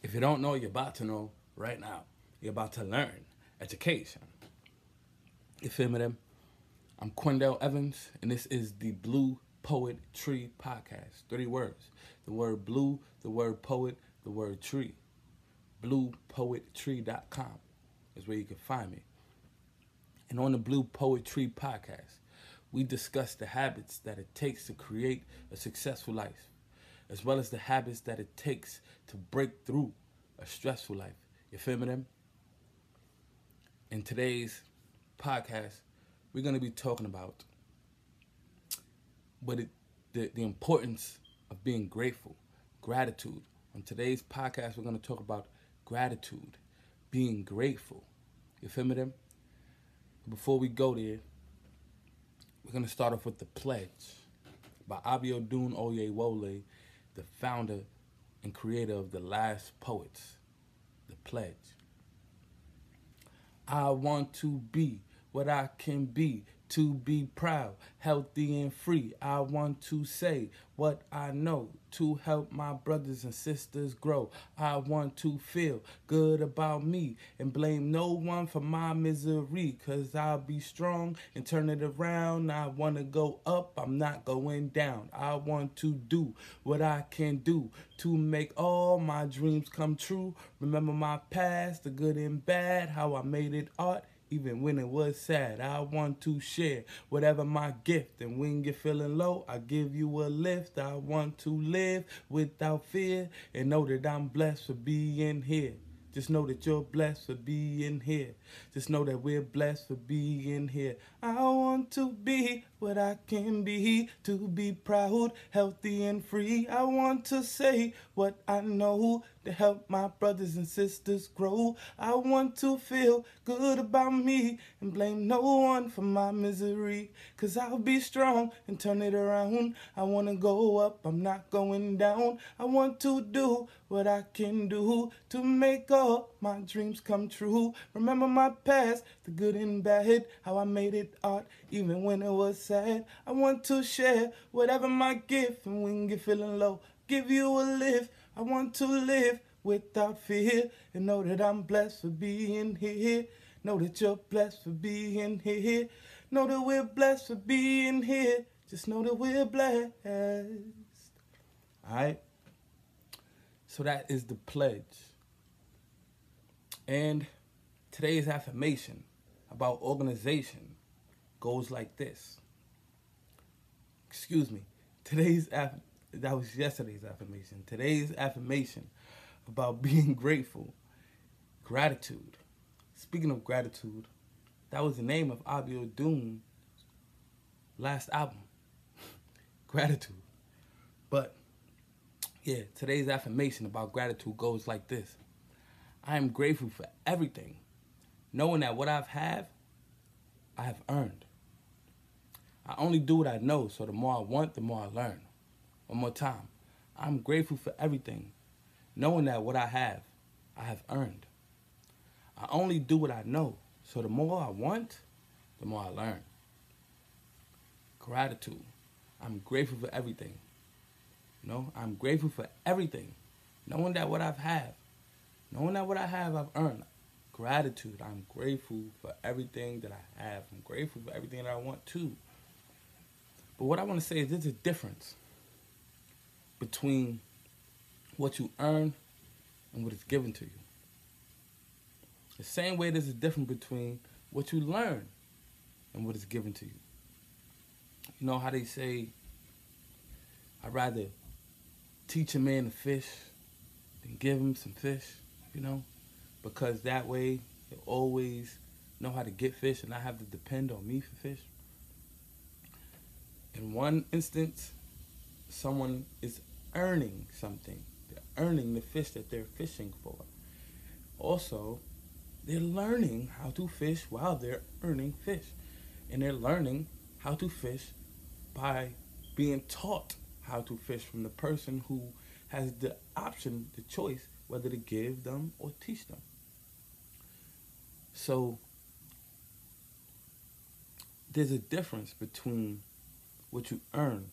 If you don't know, you're about to know right now. You're about to learn education. You feel me, them? I'm Quindell Evans, and this is the Blue Poet Tree Podcast. Three words. The word blue, the word poet, the word tree. BluePoetTree.com is where you can find me. And on the Blue Poet Tree Podcast, we discuss the habits that it takes to create a successful life, as well as the habits that it takes to break through a stressful life. You feel me, them? In today's podcast, we're going to be talking about what it, the, the importance of being grateful, gratitude. On today's podcast, we're going to talk about gratitude, being grateful. You feel me, them? Before we go there, we're going to start off with The Pledge by Abiodun Oyewole, the founder and creator of The Last Poets. The Pledge. I want to be what I can be to be proud, healthy, and free. I want to say what I know to help my brothers and sisters grow. I want to feel good about me and blame no one for my misery. Cause I'll be strong and turn it around. I want to go up, I'm not going down. I want to do what I can do to make all my dreams come true. Remember my past, the good and bad, how I made it art even when it was sad. I want to share whatever my gift. And when you're feeling low, I give you a lift. I want to live without fear and know that I'm blessed for being here. Just know that you're blessed for being here. Just know that we're blessed for being here. I want to be what I can be, to be proud, healthy, and free. I want to say what I know to help my brothers and sisters grow. I want to feel good about me and blame no one for my misery. Cause I'll be strong and turn it around. I wanna go up, I'm not going down. I want to do what I can do to make all my dreams come true. Remember my past, the good and bad, how I made it art, even when it was sad. I want to share whatever my gift, and when you're feeling low, give you a lift. I want to live without fear and know that I'm blessed for being here. Know that you're blessed for being here. Know that we're blessed for being here. Just know that we're blessed. All right. So that is the pledge. And today's affirmation about organization goes like this. Excuse me. Today's aff- that was yesterday's affirmation. Today's affirmation about being grateful, gratitude. Speaking of gratitude, that was the name of Abiodun's last album, Gratitude. But yeah, today's affirmation about gratitude goes like this. I am grateful for everything, knowing that what I've have, I have earned. I only do what I know, so the more I want, the more I learn. One more time. I'm grateful for everything, knowing that what I have, I have earned. I only do what I know, so the more I want, the more I learn. Gratitude. I'm grateful for everything. You know, I'm grateful for everything, knowing that what I've had, knowing that what I have, I've earned. Gratitude. I'm grateful for everything that I have. I'm grateful for everything that I want too. But what I want to say is there's a difference between what you earn and what is given to you. The same way there's a difference between what you learn and what is given to you. You know how they say, I'd rather teach a man to fish than give him some fish, you know? Because that way he'll always know how to get fish and not have to depend on me for fish. In one instance, someone is earning something. They're earning the fish that they're fishing for. Also, they're learning how to fish while they're earning fish. And they're learning how to fish by being taught how to fish from the person who has the option, the choice, whether to give them or teach them. So, there's a difference between what you earn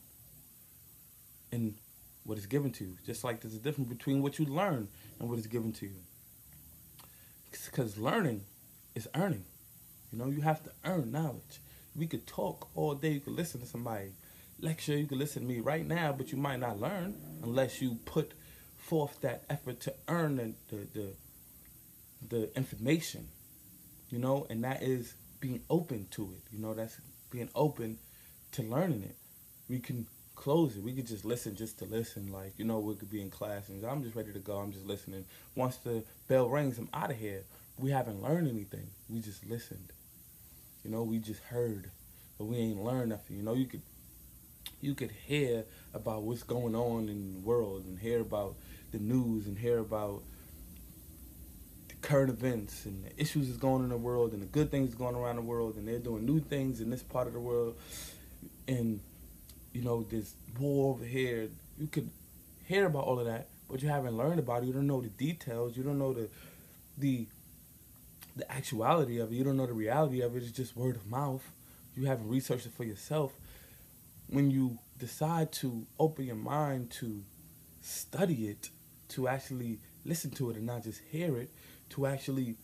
and what is given to you. Just like there's a difference between what you learn and what is given to you. Because learning is earning. You know, you have to earn knowledge. We could talk all day. You could listen to somebody lecture. You could listen to me right now, but you might not learn unless you put forth that effort to earn the the, the, the information. You know, and that is being open to it. You know, that's being open to learning it. We can close it. We could just listen just to listen. Like, you know, we could be in class and I'm just ready to go. I'm just listening. Once the bell rings, I'm out of here. We haven't learned anything. We just listened. You know, we just heard. But we ain't learned nothing. You know, you could you could hear about what's going on in the world and hear about the news and hear about the current events and the issues that's going on in the world and the good things going around the world and they're doing new things in this part of the world and you know, this war over here. You could hear about all of that, but you haven't learned about it. You don't know the details. You don't know the the the actuality of it. You don't know the reality of it. It's just word of mouth. You haven't researched it for yourself. When you decide to open your mind to study it, to actually listen to it and not just hear it, to actually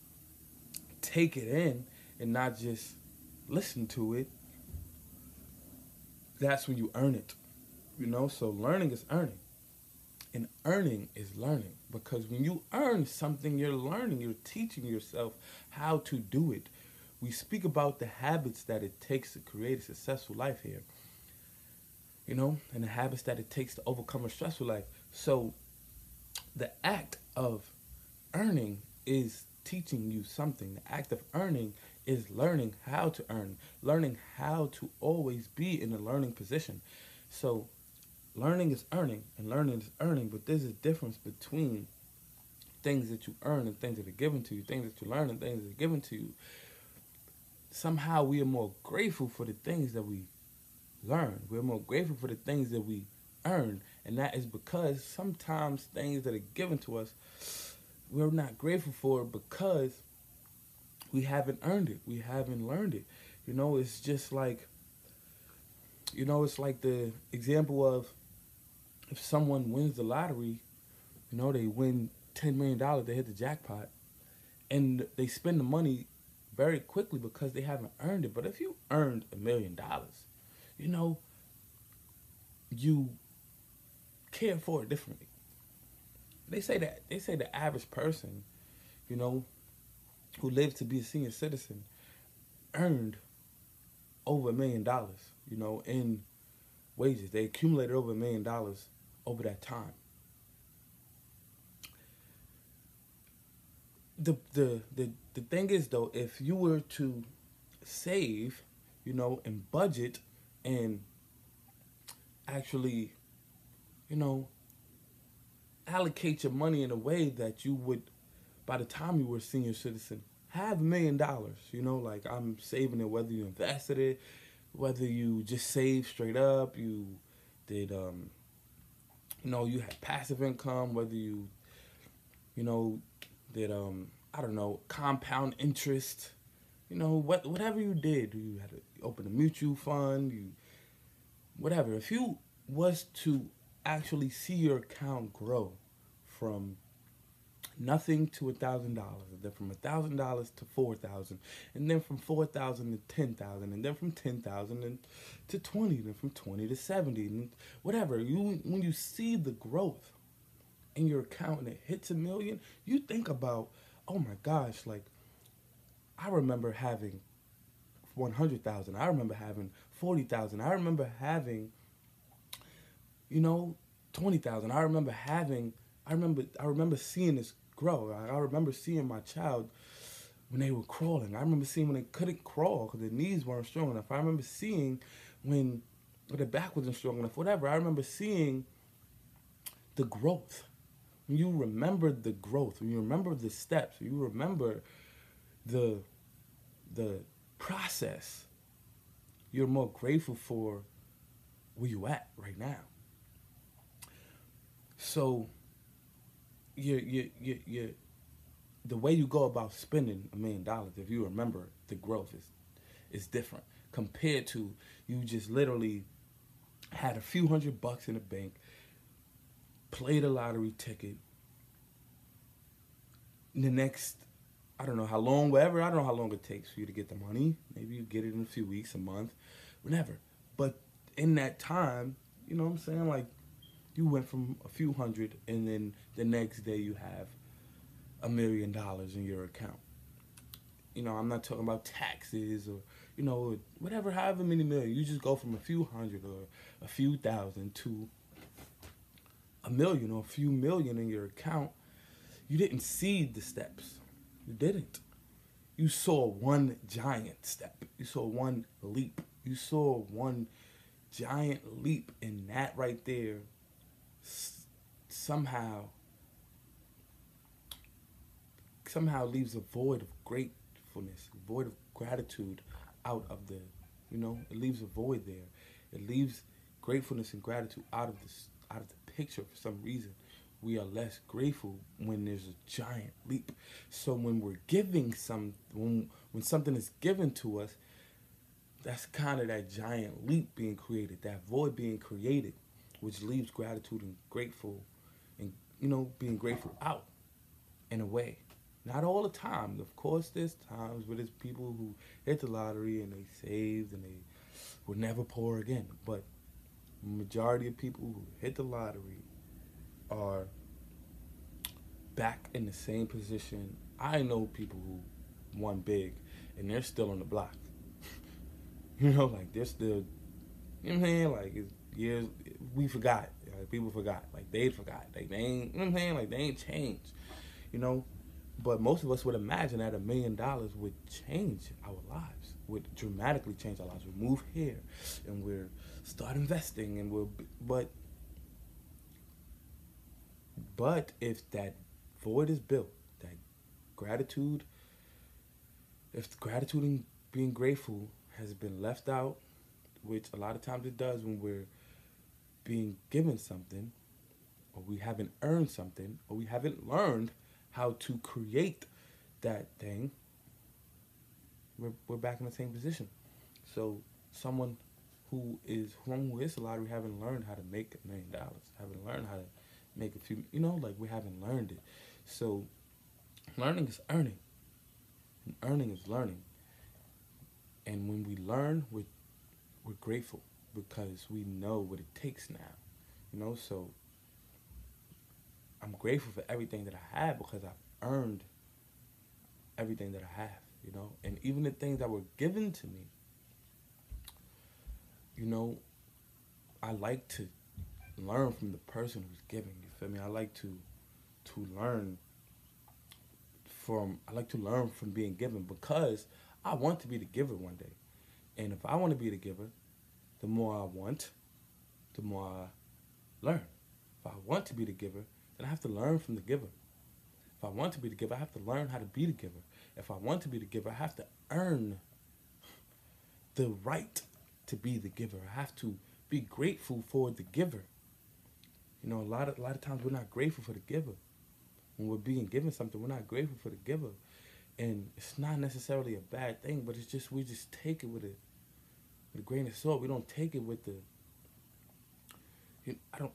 take it in and not just listen to it that's when you earn it. You know, so learning is earning. And earning is learning because when you earn something, you're learning, you're teaching yourself how to do it. We speak about the habits that it takes to create a successful life here, you know, and the habits that it takes to overcome a stressful life. So, the act of earning is teaching you something. The act of earning is learning how to earn, learning how to always be in a learning position. So, learning is earning, and learning is earning, but there's a difference between things that you earn and things that are given to you, things that you learn and things that are given to you. Somehow we are more grateful for the things that we learn. We're more grateful for the things that we earn. And that is because sometimes things that are given to us, we're not grateful for because we haven't earned it. We haven't learned it. You know, it's just like, you know, it's like the example of if someone wins the lottery, you know, they win $10 million, they hit the jackpot, and they spend the money very quickly because they haven't earned it. But if you earned a million dollars, you know, you care for it differently. They say that they say the average person, you know, who lived to be a senior citizen earned over a million dollars, you know, in wages. They accumulated over a million dollars over that time. The, the the the thing is though, if you were to save, you know, and budget and actually, you know, allocate your money in a way that you would by the time you were a senior citizen, have a million dollars. You know, like I'm saving it, whether you invested it, whether you just saved straight up, you did, um, you know, you had passive income, whether you, you know, did, um, I don't know, compound interest, you know, what whatever you did, you had to open a mutual fund, you, whatever. If you was to actually see your account grow from nothing to a thousand dollars, and then from a thousand dollars to four thousand, and then from four thousand to ten thousand, and then from ten thousand to twenty, then from twenty to seventy, and whatever. You when you see the growth in your account and it hits a million, you think about, oh my gosh, like I remember having one hundred thousand. I remember having forty thousand. I remember having, you know, twenty thousand. I remember having. I remember. I remember seeing this grow. I, remember seeing my child when they were crawling. I remember seeing when they couldn't crawl because their knees weren't strong enough. I remember seeing when their back wasn't strong enough. Whatever. I remember seeing the growth. When you remember the growth, when you remember the steps, when you remember the the process, you're more grateful for where you at right now. So you you you you the way you go about spending a million dollars, if you remember the growth is is different compared to you just literally had a few hundred bucks in the bank, play the lottery ticket. The next, I don't know how long, whatever, I don't know how long it takes for you to get the money. Maybe you get it in a few weeks, a month, whatever. But in that time, you know what I'm saying? Like, you went from a few hundred, and then the next day you have a million dollars in your account. You know, I'm not talking about taxes or, you know, whatever, however many million. You just go from a few hundred or a few thousand to a million or a few million in your account. You didn't see the steps. You didn't. You saw one giant step. You saw one leap. You saw one giant leap, and that right there somehow somehow leaves a void of gratefulness, a void of gratitude out of the, you know, it leaves a void there. It leaves gratefulness and gratitude out of this out of the picture for some reason. We are less grateful when there's a giant leap. So when we're giving some when when something is given to us, that's kind of that giant leap being created, that void being created, which leaves gratitude and grateful and you know, being grateful out in a way. Not all the time. Of course, there's times where there's people who hit the lottery and they saved and they will never poor again. But majority of people who hit the lottery are back in the same position. I know people who won big and they're still on the block. you know, like they're still, you know what I'm saying? Like it's years, we forgot. Like people forgot. Like they forgot. Like they ain't, you know what I'm saying? Like they ain't changed. You know, but most of us would imagine that a million dollars would change our lives, would dramatically change our lives. We move here, and we're start investing, and we'll. But but if that void is built, that gratitude, if gratitude and being grateful has been left out, which a lot of times it does when we're being given something, or we haven't earned something, or we haven't learned how to create that thing, we're, we're back in the same position. So someone who is who is a lottery haven't learned how to make a million dollars, haven't learned how to make a few, you know, like we haven't learned it. So learning is earning, and earning is learning. And when we learn, we're we're grateful because we know what it takes now, you know. So I'm grateful for everything that I have because I've earned everything that I have, you know, and even the things that were given to me. You know, I like to learn from the person who's giving. You feel me? I like to to learn from. I like to learn from being given because I want to be the giver one day, and if I want to be the giver, the more I want, the more I learn. If I want to be the giver, then I have to learn from the giver. If I want to be the giver, I have to learn how to be the giver. If I want to be the giver, I have to earn the right to be the giver. I have to be grateful for the giver. You know, a lot of a lot of times we're not grateful for the giver. When we're being given something, we're not grateful for the giver. And it's not necessarily a bad thing, but it's just we just take it with a a grain of salt. We don't take it with the you know, I don't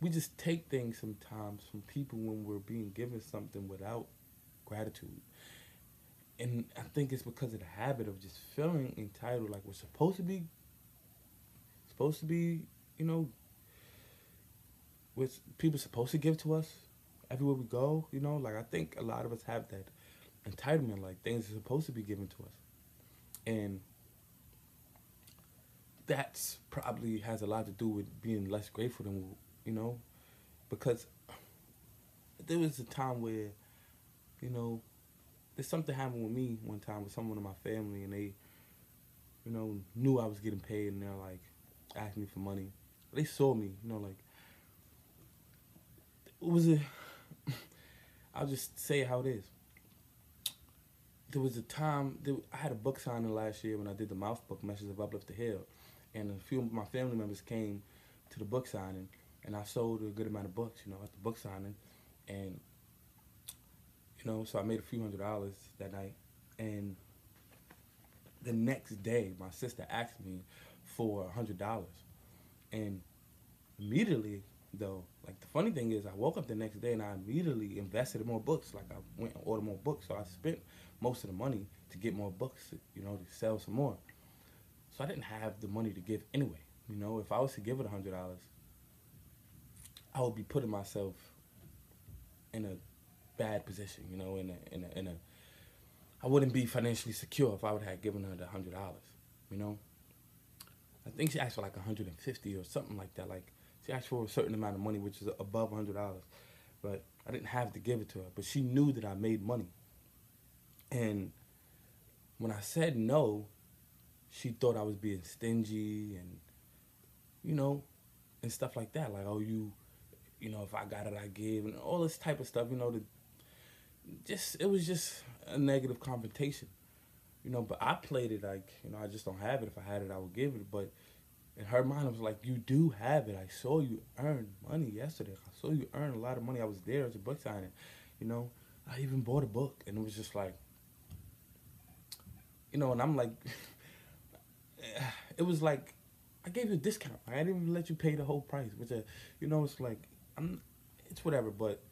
we just take things sometimes from people when we're being given something without gratitude. And I think it's because of the habit of just feeling entitled, like we're supposed to be, supposed to be, you know, with people supposed to give to us everywhere we go. You know, like I think a lot of us have that entitlement, like things are supposed to be given to us, and that's probably has a lot to do with being less grateful than you know, because there was a time where, you know, there's something happened with me one time with someone in my family, and they, you know, knew I was getting paid, and they're like, asking me for money. They saw me, you know, like, it was a, I'll just say how it is. There was a time, there, I had a book signing last year when I did the mouth book, Messages of Uplift the Hill, and a few of my family members came to the book signing, and I sold a good amount of books, you know, at the book signing, and you know, so I made a few hundred dollars that night, and the next day, my sister asked me for a hundred dollars, and immediately though, like the funny thing is, I woke up the next day and I immediately invested in more books. Like I went and ordered more books, so I spent most of the money to get more books, you know, to sell some more. So I didn't have the money to give anyway. You know, if I was to give it hundred dollars, I would be putting myself in a bad position. You know, in a in a in a I wouldn't be financially secure if I would have given her the hundred dollars. You know, I think she asked for like 150 or something like that. Like she asked for a certain amount of money, which is above hundred dollars, but I didn't have to give it to her. But she knew that I made money, and when I said no, she thought I was being stingy and you know, and stuff like that. Like, oh, you, you know, if I got it, I give, and all this type of stuff. You know, the just it was just a negative confrontation. You know, but I played it like, you know, I just don't have it. If I had it, I would give it. But in her mind, it was like, you do have it. I saw you earn money yesterday. I saw you earn a lot of money. I was there as a book signing. You know, I even bought a book, and it was just like, you know, and I'm like, it was like, I gave you a discount. I didn't even let you pay the whole price, which, uh, you know, it's like, I'm, it's whatever. But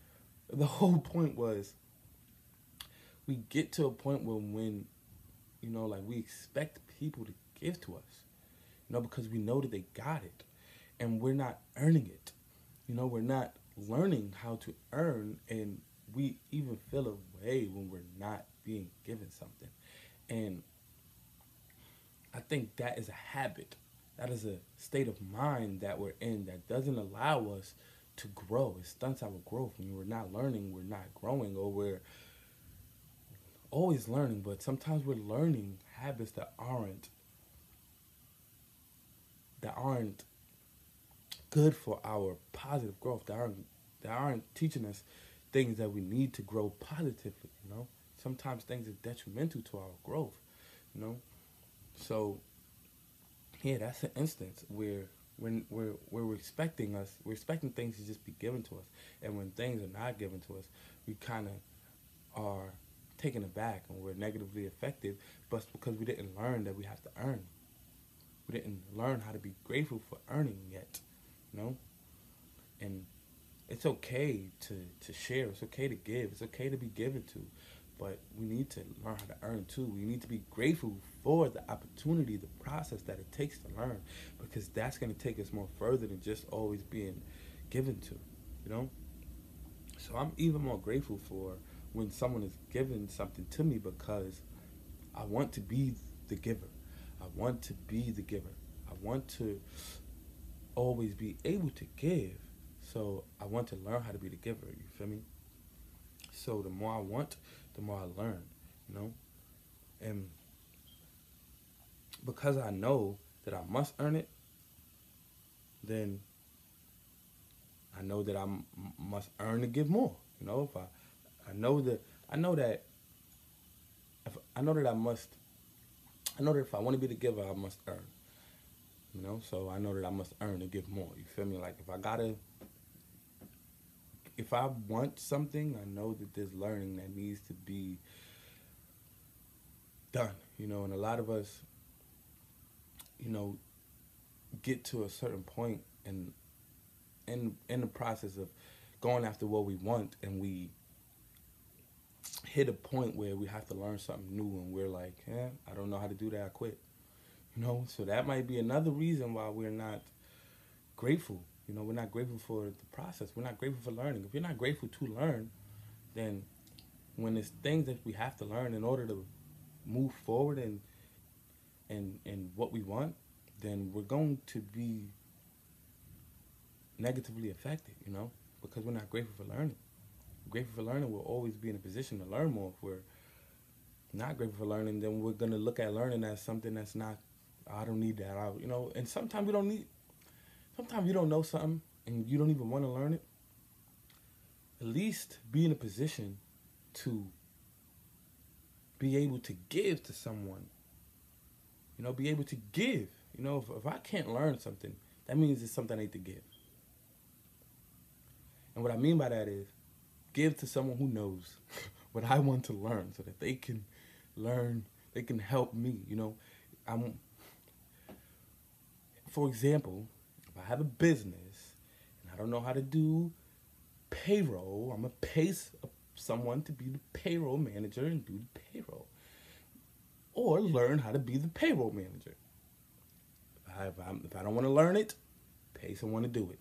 the whole point was, we get to a point where when, you know, like we expect people to give to us, you know, because we know that they got it, and we're not earning it. You know, we're not learning how to earn, and we even feel a way when we're not being given something, and I think that is a habit. That is a state of mind that we're in that doesn't allow us to grow. It stunts our growth. When we're not learning, we're not growing, or we're always learning, but sometimes we're learning habits that aren't that aren't good for our positive growth. That aren't that aren't teaching us things that we need to grow positively. You know, sometimes things are detrimental to our growth. You know, so yeah, that's an instance where when we're, we're expecting us, we're expecting things to just be given to us, and when things are not given to us, we kind of are taken aback and we're negatively affected, but because we didn't learn that we have to earn. We didn't learn how to be grateful for earning yet, you know? And it's okay to, to share, it's okay to give, it's okay to be given to, but we need to learn how to earn too. We need to be grateful for the opportunity, the process that it takes to learn, because that's going to take us more further than just always being given to, you know? So I'm even more grateful for when someone is giving something to me because I want to be the giver. I want to be the giver. I want to always be able to give. So I want to learn how to be the giver. You feel me? So the more I want, the more I learn, you know? And because I know that I must earn it, then I know that I must earn to give more. You know, if I I know that I know that if I know that I must I know that if I want to be the giver, I must earn. You know, so I know that I must earn to give more. You feel me? Like if I gotta if I want something, I know that there's learning that needs to be done. You know, and a lot of us, you know, get to a certain point and in in the process of going after what we want and we hit a point where we have to learn something new and we're like, yeah, I don't know how to do that, I quit. You know, so that might be another reason why we're not grateful. You know, we're not grateful for the process. We're not grateful for learning. If you're not grateful to learn, then when it's things that we have to learn in order to move forward and and and what we want, then we're going to be negatively affected, you know, because we're not grateful for learning grateful for learning, we'll always be in a position to learn more. If we're not grateful for learning, then we're gonna look at learning as something that's not. I don't need that. I, you know, and sometimes we don't need. Sometimes you don't know something and you don't even want to learn it. At least be in a position to be able to give to someone. You know, be able to give. You know, if, if I can't learn something, that means it's something I need to give. And what I mean by that is, give to someone who knows what I want to learn so that they can learn, they can help me, you know. I'm for example, if I have a business and I don't know how to do payroll, I'm gonna pay someone to be the payroll manager and do the payroll, or learn how to be the payroll manager. If, I, if I don't want to learn it, pay someone to do it.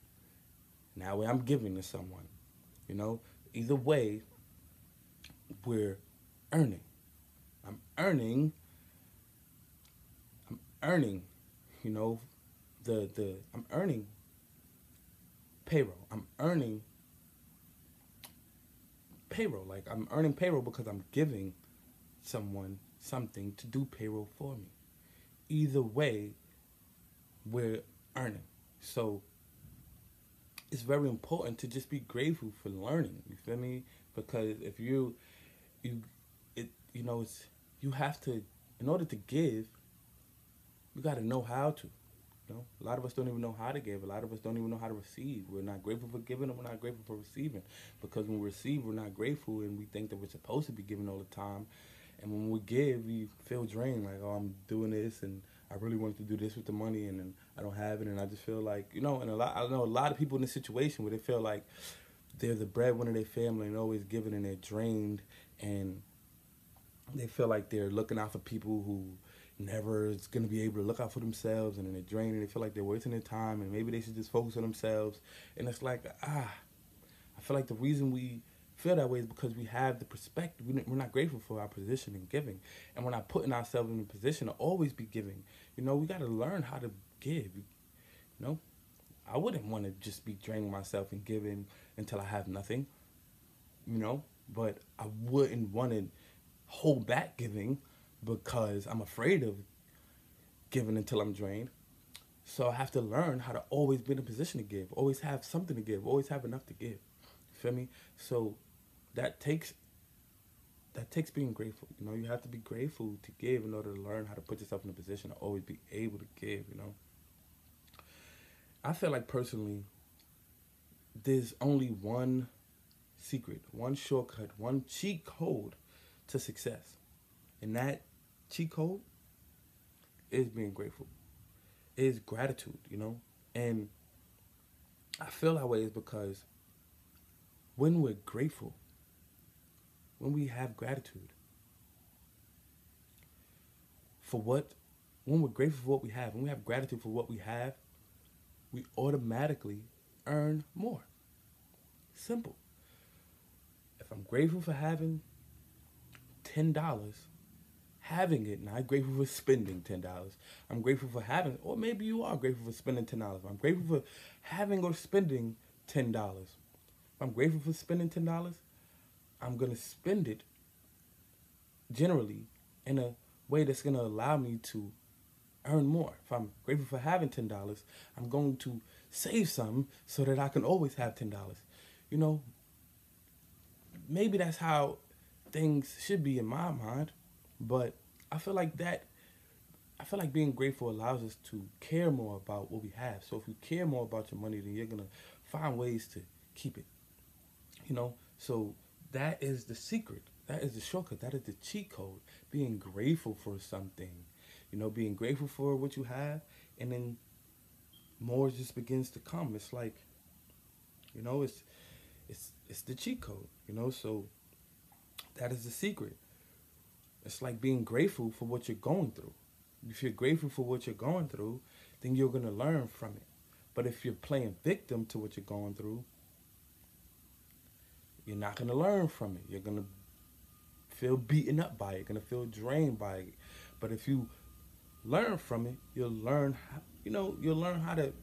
Now I'm giving to someone. You know, either way, we're earning. I'm earning. I'm earning. You know, the the I'm earning payroll. I'm earning payroll. Like I'm earning payroll because I'm giving someone something to do payroll for me. Either way, we're earning. So it's very important to just be grateful for learning. You feel me? Because if you you it you know it's you have to in order to give, you got to know how to. Know, a lot of us don't even know how to give. A lot of us don't even know how to receive. We're not grateful for giving, and we're not grateful for receiving. Because when we receive, we're not grateful, and we think that we're supposed to be giving all the time. And when we give, we feel drained. Like, oh, I'm doing this, and I really wanted to do this with the money, and I don't have it, and I just feel like, you know, and a lot, I know a lot of people in this situation where they feel like they're the breadwinner of their family and always giving, and they're drained, and they feel like they're looking out for people who never is going to be able to look out for themselves, and then they're and they feel like they're wasting their time, and maybe they should just focus on themselves, and it's like, ah, I feel like the reason we feel that way is because we have the perspective. We're not grateful for our position in giving, and we're not putting ourselves in a position to always be giving. You know, we got to learn how to give. You know, I wouldn't want to just be draining myself and giving until I have nothing. You know, but I wouldn't want to hold back giving because I'm afraid of giving until I'm drained. So I have to learn how to always be in a position to give, always have something to give, always have enough to give. You feel me? So that takes that takes being grateful. You know, you have to be grateful to give in order to learn how to put yourself in a position to always be able to give, you know. I feel like personally there's only one secret, one shortcut, one cheat code to success. And that cheat code is being grateful. Is gratitude, you know? And I feel that way is because when we're grateful, when we have gratitude for what, when we're grateful for what we have, when we have gratitude for what we have, we automatically earn more. Simple. If I'm grateful for having $10, having it, not grateful for spending $10. I'm grateful for having, or maybe you are grateful for spending $10. I'm grateful for having or spending $10. I'm grateful for spending $10, I'm going to spend it generally in a way that's to allow me to earn more. If I'm grateful for having $10, I'm going to save some so that I can always have $10. You know, maybe that's how things should be in my mind, but I feel like that I feel like being grateful allows us to care more about what we have. So if you care more about your money, then you're gonna find ways to keep it. You know, so that is the secret. That is the shortcut. That is the cheat code. Being grateful for something. You know, being grateful for what you have and then more just begins to come. It's like, you know, it's it's it's the cheat code, you know, so that is the secret. It's like being grateful for what you're going through. If you're grateful for what you're going through, then you're going to learn from it. But if you're playing victim to what you're going through, you're not going to learn from it. You're going to feel beaten up by it. You're going to feel drained by it. But if you learn from it, you'll learn, how, you know, you'll learn how to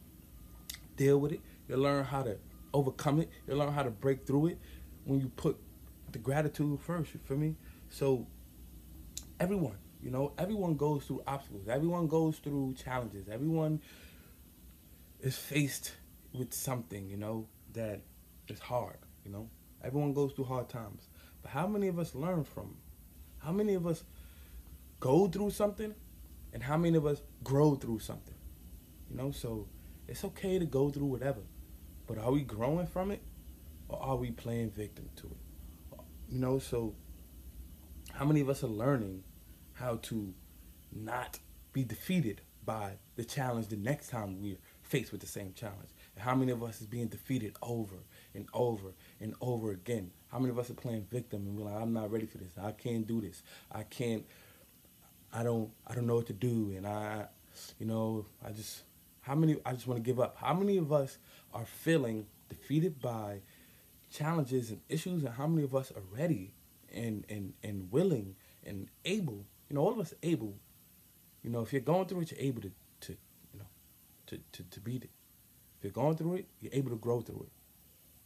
deal with it. You'll learn how to overcome it. You'll learn how to break through it when you put the gratitude first. You feel me? So everyone, you know, everyone goes through obstacles. Everyone goes through challenges. Everyone is faced with something, you know, that is hard. You know, Everyone goes through hard times. But how many of us learn from How many of us go through something and how many of us grow through something? You know, so it's okay to go through whatever. But are we growing from it or are we playing victim to it? You know, so how many of us are learning how to not be defeated by the challenge the next time we're faced with the same challenge? how many of us is being defeated over and over and over again? How many of us are playing victim and we're like, I'm not ready for this. I can't do this. I can't. I don't. I don't know what to do. And I, you know, I just. How many? I just want to give up. How many of us are feeling defeated by challenges and issues, and how many of us are ready and and and willing and able? You know, all of us able. You know, if you're going through it, you're able to to you know to to, to beat it. If you're going through it, you're able to grow through it.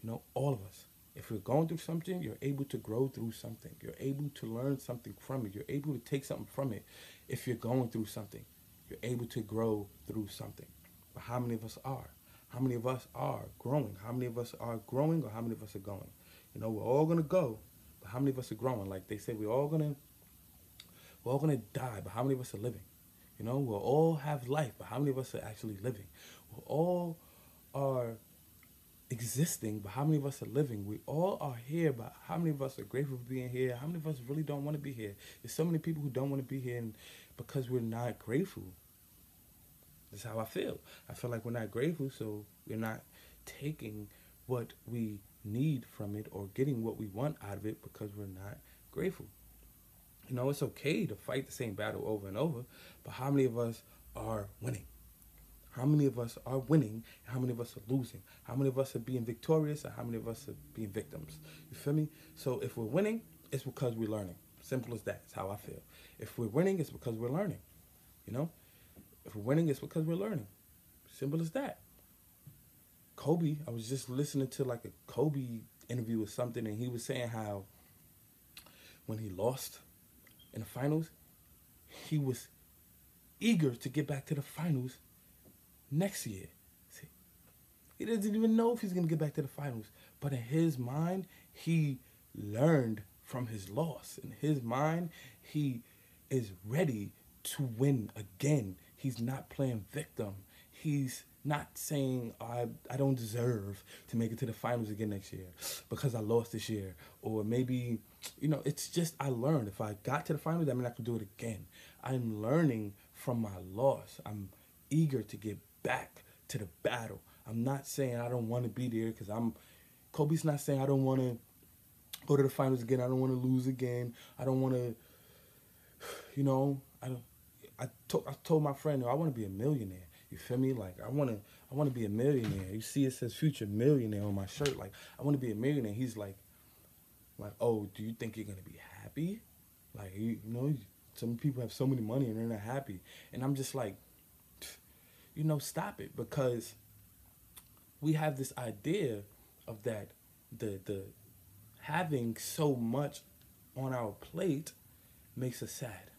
You know, all of us. If you're going through something, you're able to grow through something. You're able to learn something from it. You're able to take something from it. If you're going through something, you're able to grow through something. But how many of us are? How many of us are growing? How many of us are growing or how many of us are going? You know, we're all gonna go, but how many of us are growing? Like they say, we're all gonna we're all gonna die, but how many of us are living? You know, we'll all have life, but how many of us are actually living? We all are existing, but how many of us are living? We all are here, but how many of us are grateful for being here? How many of us really don't want to be here? There's so many people who don't want to be here because we're not grateful. That's how I feel. I feel like we're not grateful, so we're not taking what we need from it or getting what we want out of it because we're not grateful. You know, it's okay to fight the same battle over and over, but how many of us are winning? How many of us are winning? How many of us are losing? How many of us are being victorious? And how many of us are being victims? You feel me? So if we're winning, it's because we're learning. Simple as that. It's how I feel. If we're winning, it's because we're learning. You know? If we're winning, it's because we're learning. Simple as that. Kobe, I was just listening to like a Kobe interview or something, and he was saying how when he lost in the finals, he was eager to get back to the finals next year. See, he doesn't even know if he's going to get back to the finals. But in his mind, he learned from his loss. In his mind, he is ready to win again. He's not playing victim. He's not saying oh, I I don't deserve to make it to the finals again next year because I lost this year or maybe you know it's just I learned if I got to the finals I mean I could do it again. I'm learning from my loss. I'm eager to get back to the battle. I'm not saying I don't want to be there because I'm. Kobe's not saying I don't want to go to the finals again. I don't want to lose again. I don't want to. You know, I don't. I told I told my friend I want to be a millionaire. You feel me? Like I want to I want to be a millionaire. You see it says future millionaire on my shirt. Like I want to be a millionaire. He's like, like oh, do you think you're gonna be happy? Like you, you know, some people have so many money and they're not happy. And I'm just like, you know, stop it because we have this idea of that the the having so much on our plate makes us sad.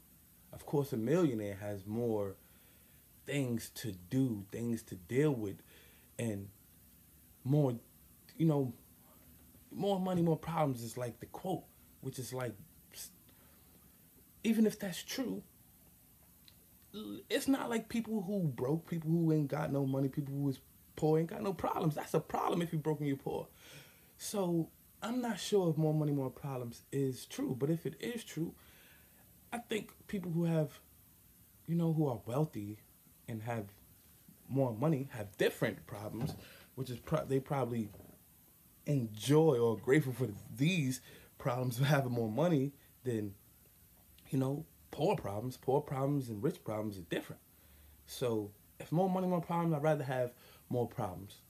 Of course, a millionaire has more things to do, things to deal with, and more, you know, more money, more problems is like the quote, which is like, even if that's true, it's not like people who broke, people who ain't got no money, people who is poor ain't got no problems. That's a problem if you're broke and you're poor. So I'm not sure if more money, more problems is true. But if it is true, I think people who have, you know, who are wealthy and have more money have different problems, which is pro- they probably enjoy or grateful for these problems of having more money than, you know, poor problems. Poor problems and rich problems are different. So if more money, more problems, I'd rather have more problems,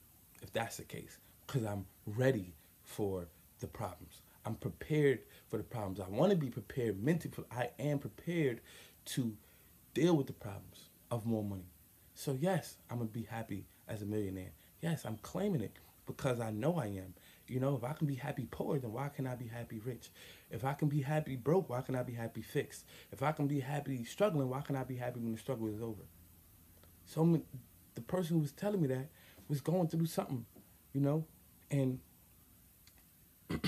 if that's the case, because I'm ready for the problems. I'm prepared for the problems. I want to be prepared mentally. I am prepared to deal with the problems of more money. So yes, I'm gonna be happy as a millionaire. Yes, I'm claiming it because I know I am. You know, if I can be happy poor, then why can I be happy rich? If I can be happy broke, why can I be happy fixed? If I can be happy struggling, why can I be happy when the struggle is over? So the person who was telling me that was going through something, you know, and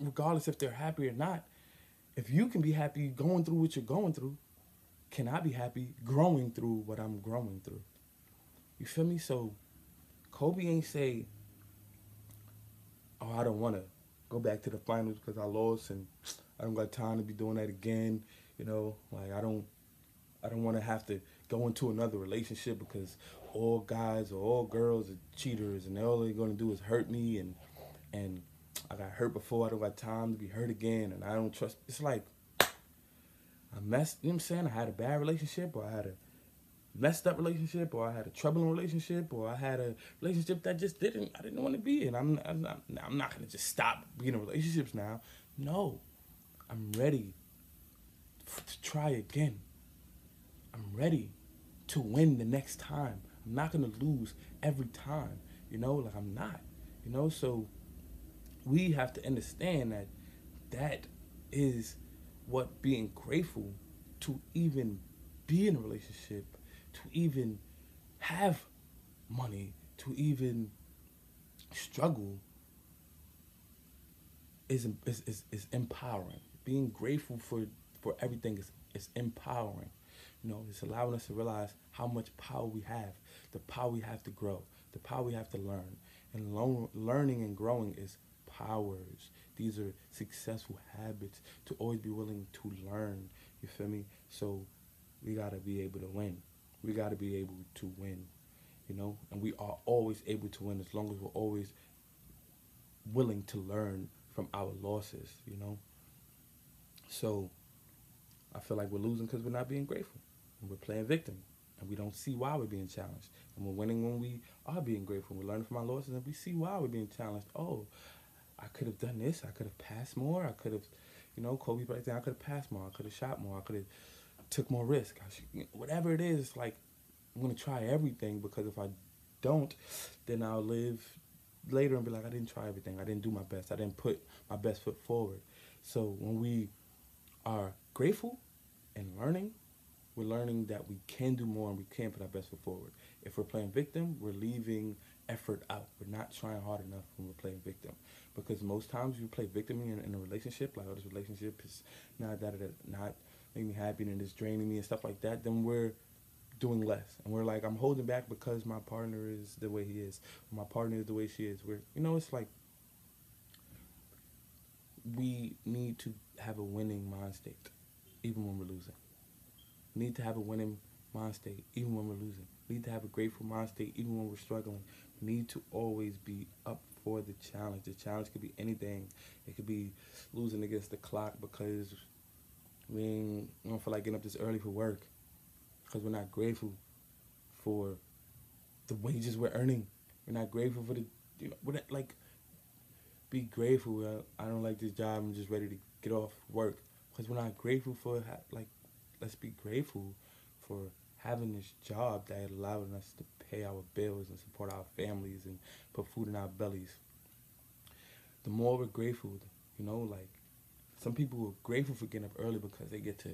regardless if they're happy or not, if you can be happy going through what you're going through, can I be happy growing through what I'm growing through? You feel me? So Kobe ain't say, "Oh, I don't want to go back to the finals because I lost and I don't got time to be doing that again." You know, like I don't, I don't want to have to go into another relationship because all guys or all girls are cheaters and all they're gonna do is hurt me and and I got hurt before, I don't got time to be hurt again and I don't trust it's like I messed you know what I'm saying? I had a bad relationship or I had a messed up relationship or I had a troubling relationship or I had a relationship that just didn't I didn't want to be in. I'm I'm not, I'm not gonna just stop being in relationships now. No, I'm ready to try again. I'm ready to win the next time. I'm not gonna lose every time. You know, like I'm not. You know, so we have to understand that that is what being grateful to even be in a relationship, to even have money, to even struggle is, is, is, is empowering. Being grateful for, for everything is, is empowering. You know, it's allowing us to realize how much power we have, the power we have to grow, the power we have to learn. And lo- learning and growing is powers. These are successful habits to always be willing to learn. You feel me? So we got to be able to win. We got to be able to win, you know? And we are always able to win as long as we're always willing to learn from our losses, you know? So I feel like we're losing because we're not being grateful. And we're playing victim. And we don't see why we're being challenged. And we're winning when we are being grateful. We're learning from our losses and we see why we're being challenged. Oh, I could have done this. I could have passed more. I could have, you know, Kobe Bryant. I could have passed more. I could have shot more. I could have took more risk. Should, whatever it is, like I'm gonna try everything because if I don't, then I'll live later and be like, I didn't try everything. I didn't do my best. I didn't put my best foot forward. So when we are grateful and learning, we're learning that we can do more and we can put our best foot forward. If we're playing victim, we're leaving effort out. We're not trying hard enough when we're playing victim. Because most times you play victim in, in a relationship, like oh this relationship is not that not making me happy and it's draining me and stuff like that, then we're doing less. And we're like, I'm holding back because my partner is the way he is. my partner is the way she is. We're you know, it's like we need to have a winning mind state, even when we're losing. We need to have a winning mind state, even when we're losing. We need to have a grateful mind state, even when we're struggling. Need to always be up for the challenge. The challenge could be anything. It could be losing against the clock because we, don't feel like getting up this early for work because we're not grateful for the wages we're earning. We're not grateful for the, you know, like, be grateful. I don't like this job. I'm just ready to get off work because we're not grateful for, like, let's be grateful for having this job that allowed us to pay our bills and support our families and put food in our bellies. The more we're grateful, you know, like some people are grateful for getting up early because they get to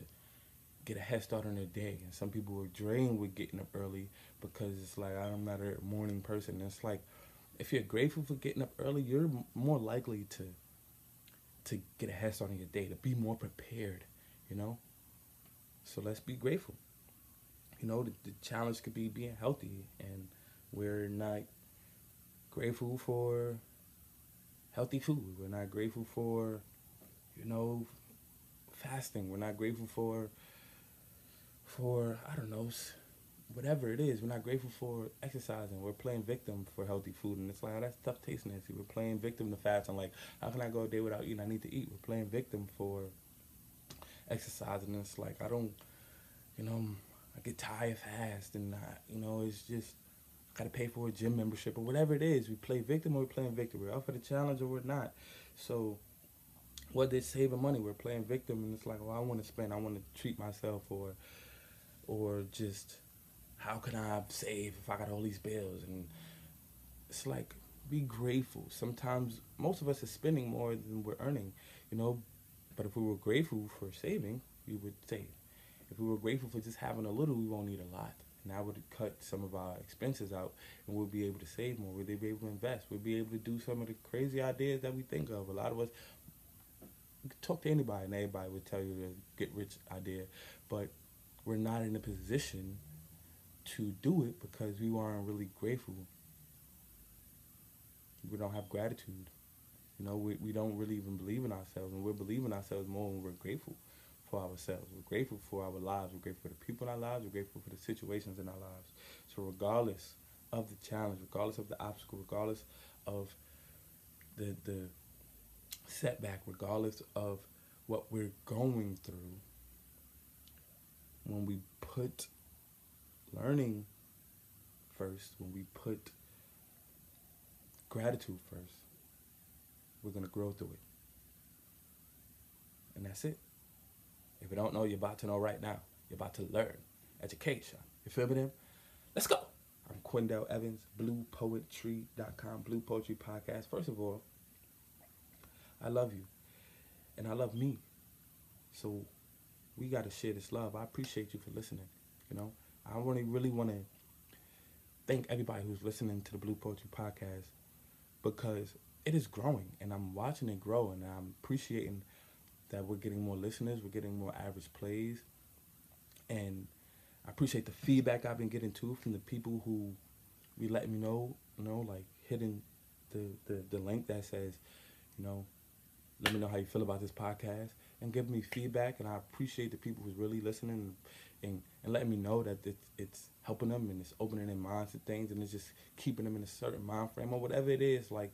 get a head start on their day, and some people are drained with getting up early because it's like I'm not a morning person. And it's like if you're grateful for getting up early, you're more likely to to get a head start on your day, to be more prepared, you know. So let's be grateful you know, the, the challenge could be being healthy, and we're not grateful for healthy food. We're not grateful for, you know, fasting. We're not grateful for, for I don't know, whatever it is. We're not grateful for exercising. We're playing victim for healthy food, and it's like oh, that's tough taste, Nancy. We're playing victim to fast. I'm like, how can I go a day without eating? I need to eat. We're playing victim for exercising. And it's like I don't, you know, I get tired fast, and I, you know, it's just I gotta pay for a gym membership or whatever it is. We play victim or we're playing victim. We're up for the challenge or we're not. So whether it's saving money, we're playing victim, and it's like, well, I want to spend, I want to treat myself, or or just how can I save if I got all these bills? And it's like be grateful. Sometimes most of us are spending more than we're earning, you know. But if we were grateful for saving, we would save if we were grateful for just having a little, we won't need a lot. And that would cut some of our expenses out, and we'll be able to save more. We'll be able to invest. We'll be able to do some of the crazy ideas that we think of. A lot of us, talk to anybody, and everybody would tell you the get rich idea, but we're not in a position to do it because we weren't really grateful. We don't have gratitude. You know, we, we don't really even believe in ourselves, and we're believing ourselves more when we're grateful for ourselves. We're grateful for our lives. We're grateful for the people in our lives. We're grateful for the situations in our lives. So regardless of the challenge, regardless of the obstacle, regardless of the the setback, regardless of what we're going through, when we put learning first, when we put gratitude first, we're gonna grow through it. And that's it. If you don't know, you're about to know right now. You're about to learn. Education. You feel me then? Let's go. I'm Quindell Evans, bluepoetry.com, Blue Poet Tree Podcast. First of all, I love you. And I love me. So we got to share this love. I appreciate you for listening. You know, I really, really want to thank everybody who's listening to the Blue Poet Tree Podcast because it is growing and I'm watching it grow and I'm appreciating that we're getting more listeners, we're getting more average plays. And I appreciate the feedback I've been getting too from the people who be letting me know, you know, like hitting the, the, the link that says, you know, let me know how you feel about this podcast and give me feedback. And I appreciate the people who's really listening and, and, letting me know that it's, it's helping them and it's opening their minds to things and it's just keeping them in a certain mind frame or whatever it is. Like,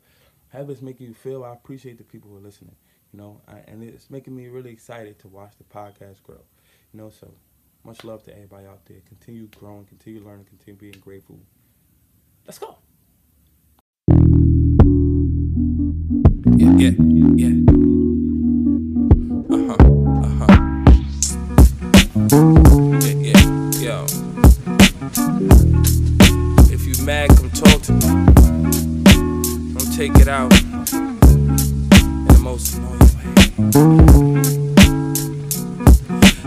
however it's making you feel, I appreciate the people who are listening, you know, I, and it's making me really excited to watch the podcast grow, you know, so much love to everybody out there. Continue growing, continue learning, continue being grateful. Let's go. Yeah, yeah, yeah. Uh huh, uh huh. Yeah, yeah, yo. If you mad, come talk to me. Don't take it out the most annoying way.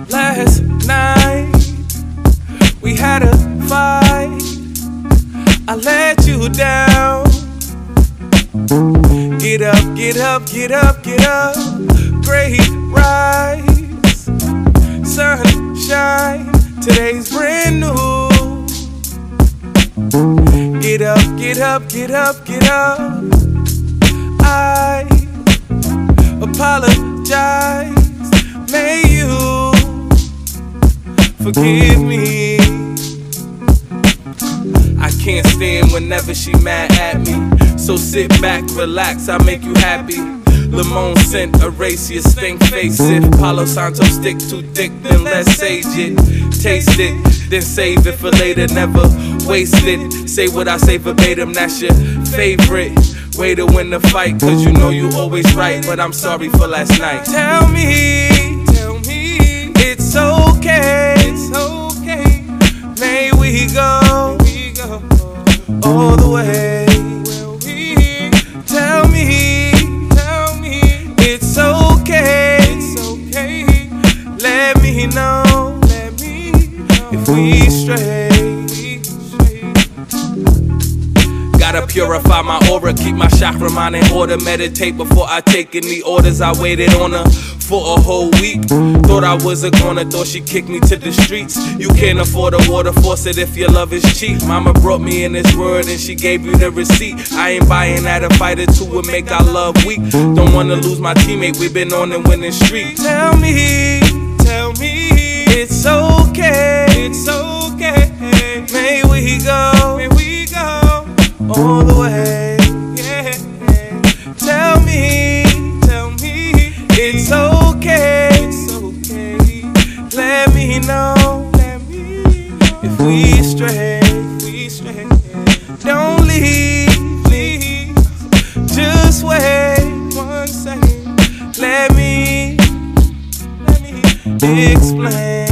Last night we had a fight. I let you down. Get up, get up, get up, get up. Great rise, sunshine. Today's brand new. Get up, get up, get up, get up. I apologize. May you forgive me. I can't stand whenever she mad at me. So sit back, relax, I'll make you happy. Lemon scent, erase your stink face. If Palo Santo stick too thick, then let's sage it. Taste it, then save it for later, never waste it. Say what I say verbatim, that's your favorite. Way to win the fight, cause you know you always right. But I'm sorry for last night. Tell me, tell me, it's okay, it's okay. May we go, we go all the way. Tell me, tell me, it's okay, it's okay. Let me know, let me know if we stray. Gotta purify my aura, keep my chakra mind in order. Meditate before I take any orders. I waited on her for a whole week. Thought I was a goner, thought she kicked me to the streets. You can't afford a water faucet if your love is cheap. Mama brought me in this world and she gave you the receipt. I ain't buying that a fight or two would make our love weak. Don't wanna lose my teammate, we've been on the winning streak. Tell me, tell me, it's okay, it's okay. May we go, may we go all the way. Yeah. Tell me, tell me, it's okay, it's okay. Let me know, let me know if we stray, we stray. Don't leave, please. Just wait one second. Let me, let me explain.